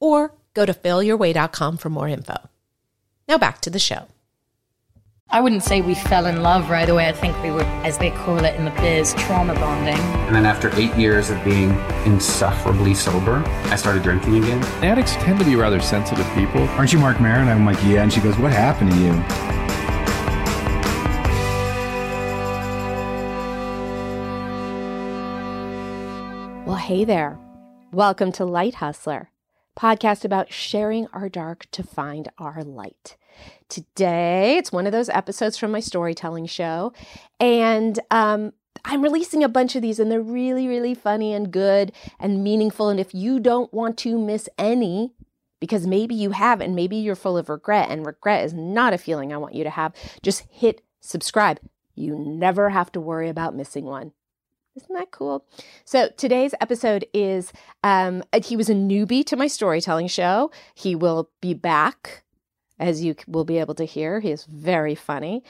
or go to failyourway.com for more info. Now back to the show. I wouldn't say we fell in love right away. I think we were, as they call it in the biz, trauma bonding. And then after eight years of being insufferably sober, I started drinking again. Addicts tend to be rather sensitive people. Aren't you Marc Maron? I'm like, yeah. And she goes, what happened to you? Well, hey there. Welcome to Light Hustler, podcast about sharing our dark to find our light. Today, it's one of those episodes from my storytelling show, and um, I'm releasing a bunch of these, and they're really, really funny and good and meaningful. And if you don't want to miss any, because maybe you have, and maybe you're full of regret, and regret is not a feeling I want you to have, just hit subscribe. You never have to worry about missing one. Isn't that cool? So today's episode is um, he was a newbie to my storytelling show. He will be back, as you will be able to hear. He is very funny,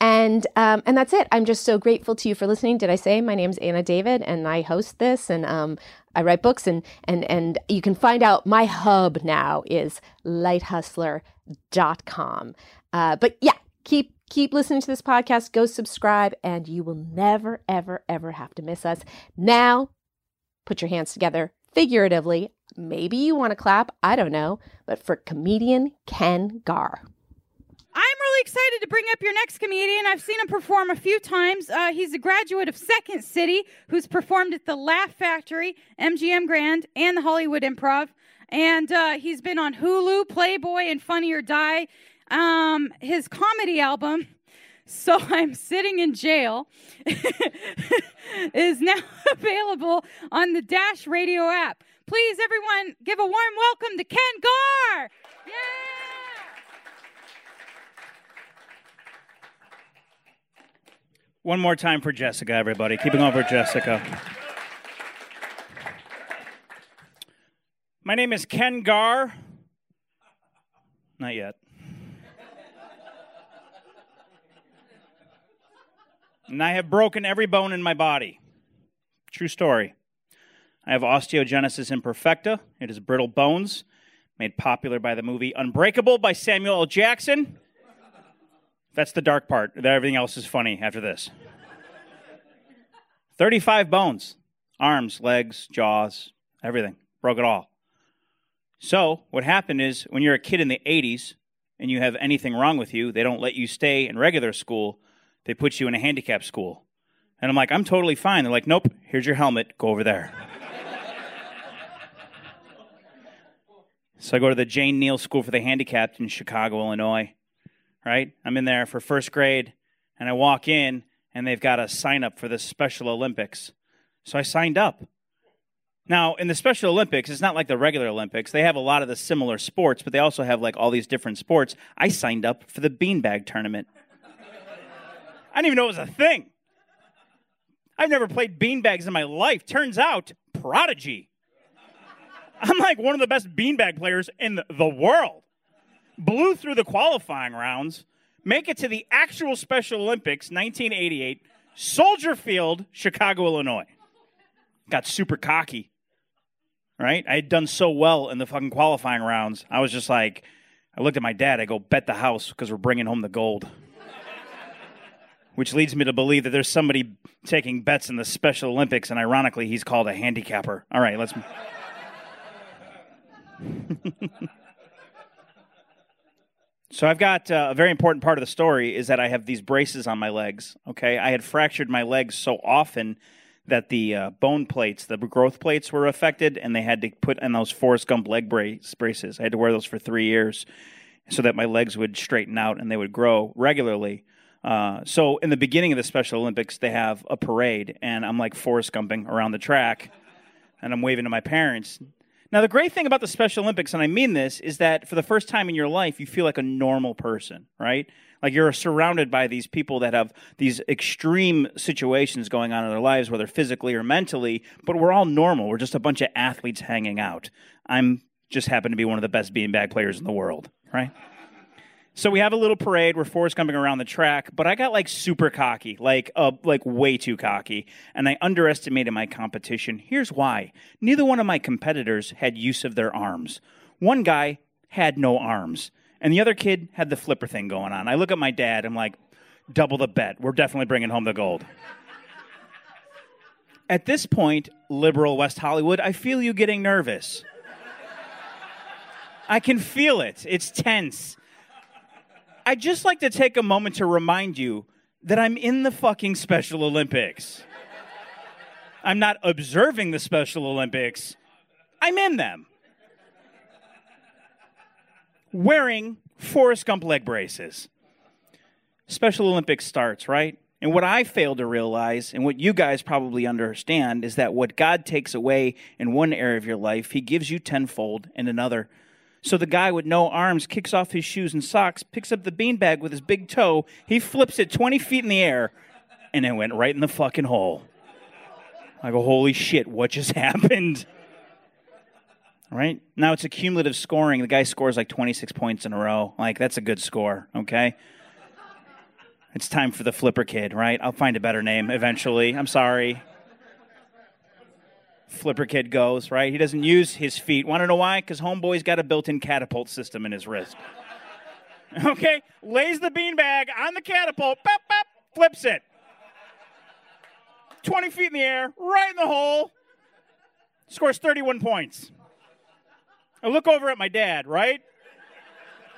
and um, and that's it. I'm just so grateful to you for listening. Did I say my name's Anna David and I host this and um, I write books and and and you can find out my hub now is lighthustler.com. Uh, but yeah, keep keep listening to this podcast, go subscribe, and you will never, ever, ever have to miss us. Now, put your hands together figuratively. Maybe you want to clap, I don't know, but for comedian Ken Gar. I'm really excited to bring up your next comedian. I've seen him perform a few times. Uh, he's a graduate of Second City, who's performed at the Laugh Factory, MGM Grand, and the Hollywood Improv. And uh, he's been on Hulu, Playboy, and Funny or Die um, his comedy album, So I'm Sitting in Jail, is now available on the Dash Radio app. Please, everyone, give a warm welcome to Ken Gar. Yeah! One more time for Jessica, everybody. Keeping over Jessica. My name is Ken Gar. Not yet. And I have broken every bone in my body. True story. I have osteogenesis imperfecta. It is brittle bones, made popular by the movie Unbreakable by Samuel L. Jackson. That's the dark part. Everything else is funny after this. 35 bones arms, legs, jaws, everything. Broke it all. So, what happened is when you're a kid in the 80s and you have anything wrong with you, they don't let you stay in regular school they put you in a handicap school. And I'm like, I'm totally fine. They're like, nope, here's your helmet, go over there. so I go to the Jane Neal School for the Handicapped in Chicago, Illinois. Right? I'm in there for first grade, and I walk in, and they've got a sign up for the Special Olympics. So I signed up. Now, in the Special Olympics, it's not like the regular Olympics. They have a lot of the similar sports, but they also have like all these different sports. I signed up for the beanbag tournament. I didn't even know it was a thing. I've never played beanbags in my life. Turns out, prodigy. I'm like one of the best beanbag players in the world. Blew through the qualifying rounds, make it to the actual Special Olympics 1988, Soldier Field, Chicago, Illinois. Got super cocky. Right? I had done so well in the fucking qualifying rounds. I was just like, I looked at my dad. I go, bet the house because we're bringing home the gold which leads me to believe that there's somebody taking bets in the Special Olympics, and ironically, he's called a handicapper. All right, let's. so I've got uh, a very important part of the story is that I have these braces on my legs. Okay, I had fractured my legs so often that the uh, bone plates, the growth plates, were affected, and they had to put in those Forrest Gump leg brace, braces. I had to wear those for three years so that my legs would straighten out and they would grow regularly. Uh, so in the beginning of the Special Olympics, they have a parade, and I'm like Forrest Gumping around the track, and I'm waving to my parents. Now, the great thing about the Special Olympics, and I mean this, is that for the first time in your life, you feel like a normal person, right? Like you're surrounded by these people that have these extreme situations going on in their lives, whether physically or mentally, but we're all normal. We're just a bunch of athletes hanging out. I'm just happen to be one of the best beanbag players in the world, right? So we have a little parade where Forrest coming around the track, but I got like super cocky, like uh, like way too cocky, and I underestimated my competition. Here's why: neither one of my competitors had use of their arms. One guy had no arms, and the other kid had the flipper thing going on. I look at my dad. I'm like, double the bet. We're definitely bringing home the gold. At this point, liberal West Hollywood, I feel you getting nervous. I can feel it. It's tense. I'd just like to take a moment to remind you that I'm in the fucking Special Olympics. I'm not observing the Special Olympics, I'm in them. Wearing Forrest Gump leg braces. Special Olympics starts, right? And what I fail to realize, and what you guys probably understand, is that what God takes away in one area of your life, He gives you tenfold in another. So the guy with no arms kicks off his shoes and socks, picks up the beanbag with his big toe, he flips it 20 feet in the air, and it went right in the fucking hole. I go, holy shit, what just happened? Right? Now it's a cumulative scoring. The guy scores like 26 points in a row. Like, that's a good score, okay? It's time for the flipper kid, right? I'll find a better name eventually. I'm sorry. Flipper Kid goes, right? He doesn't use his feet. Want to know why? Because Homeboy's got a built in catapult system in his wrist. Okay? Lays the beanbag on the catapult, bop, bop, flips it. 20 feet in the air, right in the hole. Scores 31 points. I look over at my dad, right?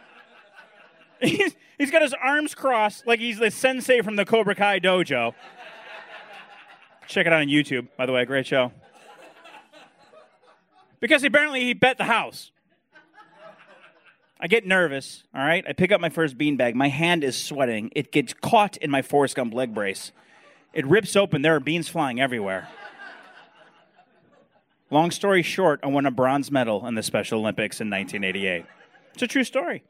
He's, he's got his arms crossed like he's the sensei from the Cobra Kai dojo. Check it out on YouTube, by the way, great show because apparently he bet the house. I get nervous, all right? I pick up my first beanbag. My hand is sweating. It gets caught in my Forrest Gump leg brace. It rips open. There are beans flying everywhere. Long story short, I won a bronze medal in the Special Olympics in 1988. It's a true story.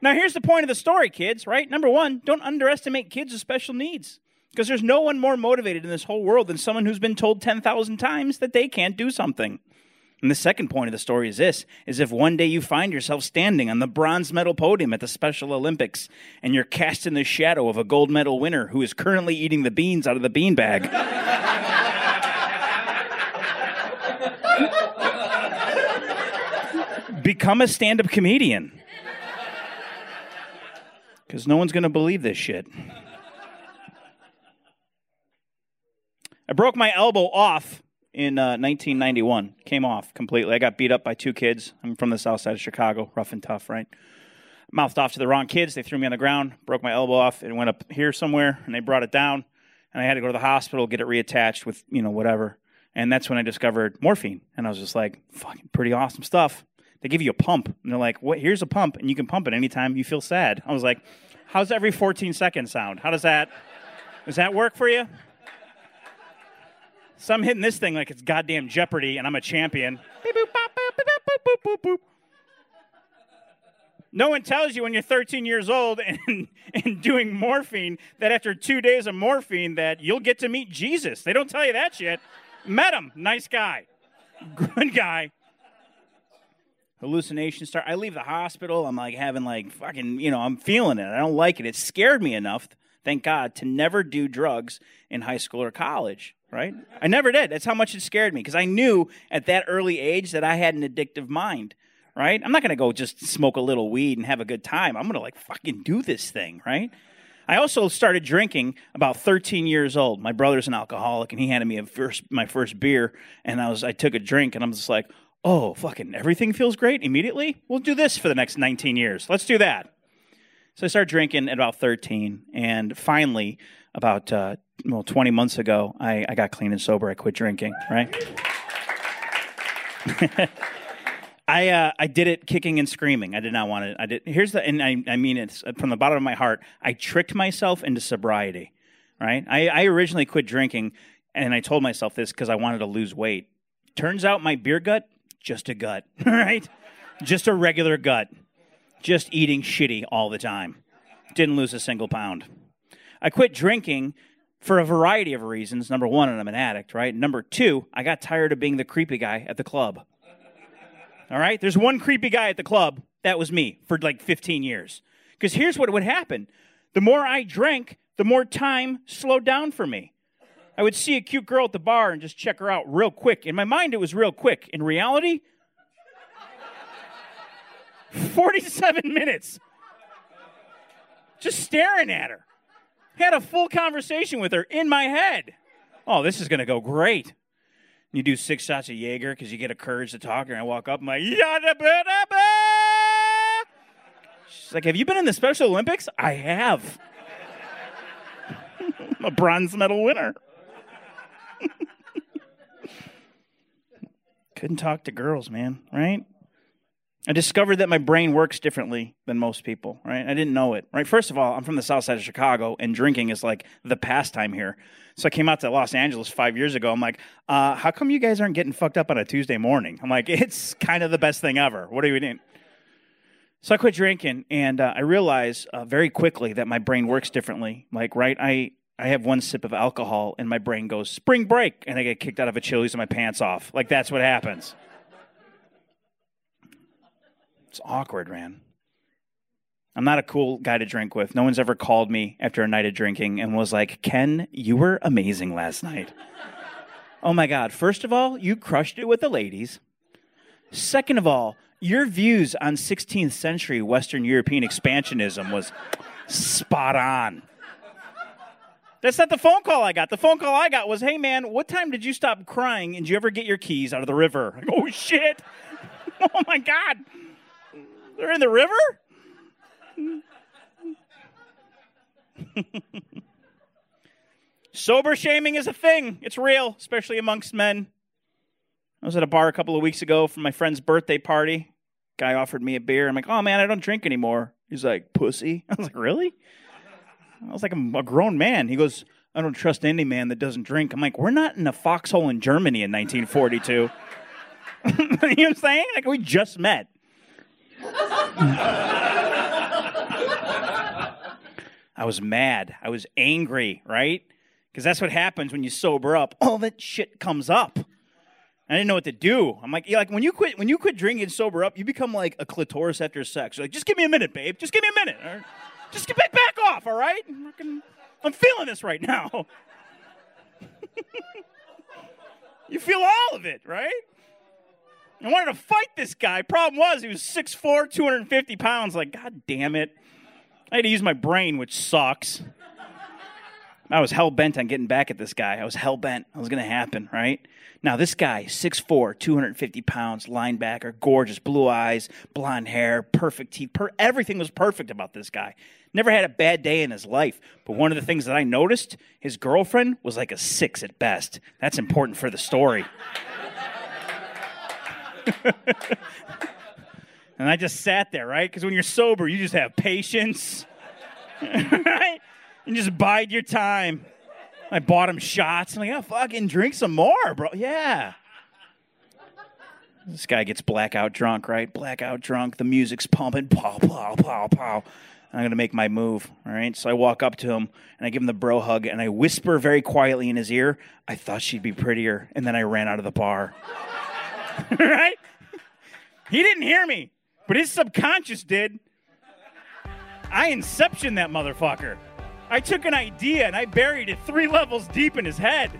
Now, here's the point of the story, kids, right? Number one, don't underestimate kids with special needs. Because there's no one more motivated in this whole world than someone who's been told 10,000 times that they can't do something. And the second point of the story is this is if one day you find yourself standing on the bronze medal podium at the Special Olympics and you're cast in the shadow of a gold medal winner who is currently eating the beans out of the beanbag. Become a stand-up comedian. Cuz no one's going to believe this shit. I broke my elbow off in uh, 1991. Came off completely. I got beat up by two kids. I'm from the south side of Chicago, rough and tough, right? Mouthed off to the wrong kids. They threw me on the ground, broke my elbow off. It went up here somewhere, and they brought it down. And I had to go to the hospital, get it reattached with, you know, whatever. And that's when I discovered morphine. And I was just like, fucking pretty awesome stuff. They give you a pump. And they're like, what? Here's a pump, and you can pump it anytime you feel sad. I was like, how's every 14 seconds sound? How does that, does that work for you? So I'm hitting this thing like it's goddamn Jeopardy and I'm a champion. No one tells you when you're 13 years old and, and doing morphine that after two days of morphine that you'll get to meet Jesus. They don't tell you that shit. Met him. Nice guy. Good guy. Hallucinations start. I leave the hospital. I'm like having like fucking, you know, I'm feeling it. I don't like it. It scared me enough, thank God, to never do drugs in high school or college right? I never did. That's how much it scared me because I knew at that early age that I had an addictive mind, right? I'm not going to go just smoke a little weed and have a good time. I'm going to like fucking do this thing, right? I also started drinking about 13 years old. My brother's an alcoholic and he handed me first my first beer and I was I took a drink and I'm just like, "Oh, fucking everything feels great immediately. We'll do this for the next 19 years. Let's do that." So I started drinking at about 13 and finally about uh, well 20 months ago I, I got clean and sober i quit drinking right I uh, I did it kicking and screaming. I did not want it. I did. Here's the and I I mean it from the bottom of my heart. I tricked myself into sobriety. Right. I, I originally quit drinking, and I told myself this because I wanted to lose weight. Turns out my beer gut just a gut, right? Just a regular gut. Just eating shitty all the time. Didn't lose a single pound. I quit drinking for a variety of reasons. Number one, I'm an addict, right? Number two, I got tired of being the creepy guy at the club. All right? There's one creepy guy at the club. That was me for like 15 years. Because here's what would happen the more I drank, the more time slowed down for me. I would see a cute girl at the bar and just check her out real quick. In my mind, it was real quick. In reality, 47 minutes just staring at her. Had a full conversation with her in my head. Oh, this is going to go great. You do six shots of Jaeger because you get a courage to talk, and I walk up, I'm like. She's like, Have you been in the Special Olympics? I have. I'm a bronze medal winner. Couldn't talk to girls, man, right? I discovered that my brain works differently than most people, right? I didn't know it, right? First of all, I'm from the south side of Chicago, and drinking is like the pastime here. So I came out to Los Angeles five years ago. I'm like, uh, how come you guys aren't getting fucked up on a Tuesday morning? I'm like, it's kind of the best thing ever. What are you doing? So I quit drinking, and uh, I realized uh, very quickly that my brain works differently. Like, right, I I have one sip of alcohol, and my brain goes spring break, and I get kicked out of a Chili's with my pants off. Like that's what happens. It's awkward, man. I'm not a cool guy to drink with. No one's ever called me after a night of drinking and was like, Ken, you were amazing last night. oh my God. First of all, you crushed it with the ladies. Second of all, your views on 16th century Western European expansionism was spot on. That's not the phone call I got. The phone call I got was, hey man, what time did you stop crying and did you ever get your keys out of the river? Go, oh shit. oh my God. They're in the river? Sober shaming is a thing. It's real, especially amongst men. I was at a bar a couple of weeks ago for my friend's birthday party. Guy offered me a beer. I'm like, oh man, I don't drink anymore. He's like, pussy. I was like, really? I was like, I'm a grown man. He goes, I don't trust any man that doesn't drink. I'm like, we're not in a foxhole in Germany in 1942. you know what I'm saying? Like, we just met. I was mad. I was angry, right? Because that's what happens when you sober up. All that shit comes up. I didn't know what to do. I'm like, yeah, like when you quit, when you quit drinking and sober up, you become like a clitoris after sex. You're like, just give me a minute, babe. Just give me a minute. Right? Just get back, back off, all right? I'm feeling this right now. you feel all of it, right? I wanted to fight this guy. Problem was, he was 6'4, 250 pounds. Like, God damn it. I had to use my brain, which sucks. I was hell bent on getting back at this guy. I was hell bent. It was going to happen, right? Now, this guy, 6'4, 250 pounds, linebacker, gorgeous, blue eyes, blonde hair, perfect teeth. Per- everything was perfect about this guy. Never had a bad day in his life. But one of the things that I noticed, his girlfriend was like a six at best. That's important for the story. and I just sat there, right? Because when you're sober, you just have patience, right? And just bide your time. I bought him shots. I'm like, oh, fucking drink some more, bro. Yeah. This guy gets blackout drunk, right? Blackout drunk. The music's pumping. Pow, pow, pow, pow. I'm going to make my move, all right? So I walk up to him and I give him the bro hug and I whisper very quietly in his ear, I thought she'd be prettier. And then I ran out of the bar. right? He didn't hear me, but his subconscious did. I inception that motherfucker. I took an idea and I buried it three levels deep in his head.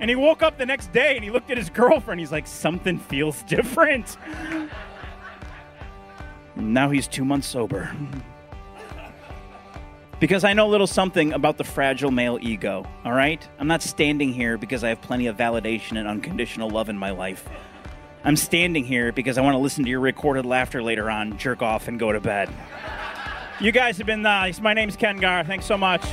And he woke up the next day and he looked at his girlfriend. He's like, something feels different. now he's two months sober. because I know a little something about the fragile male ego, all right? I'm not standing here because I have plenty of validation and unconditional love in my life. I'm standing here because I want to listen to your recorded laughter later on, jerk off, and go to bed. You guys have been nice. My name's Ken Gar. Thanks so much.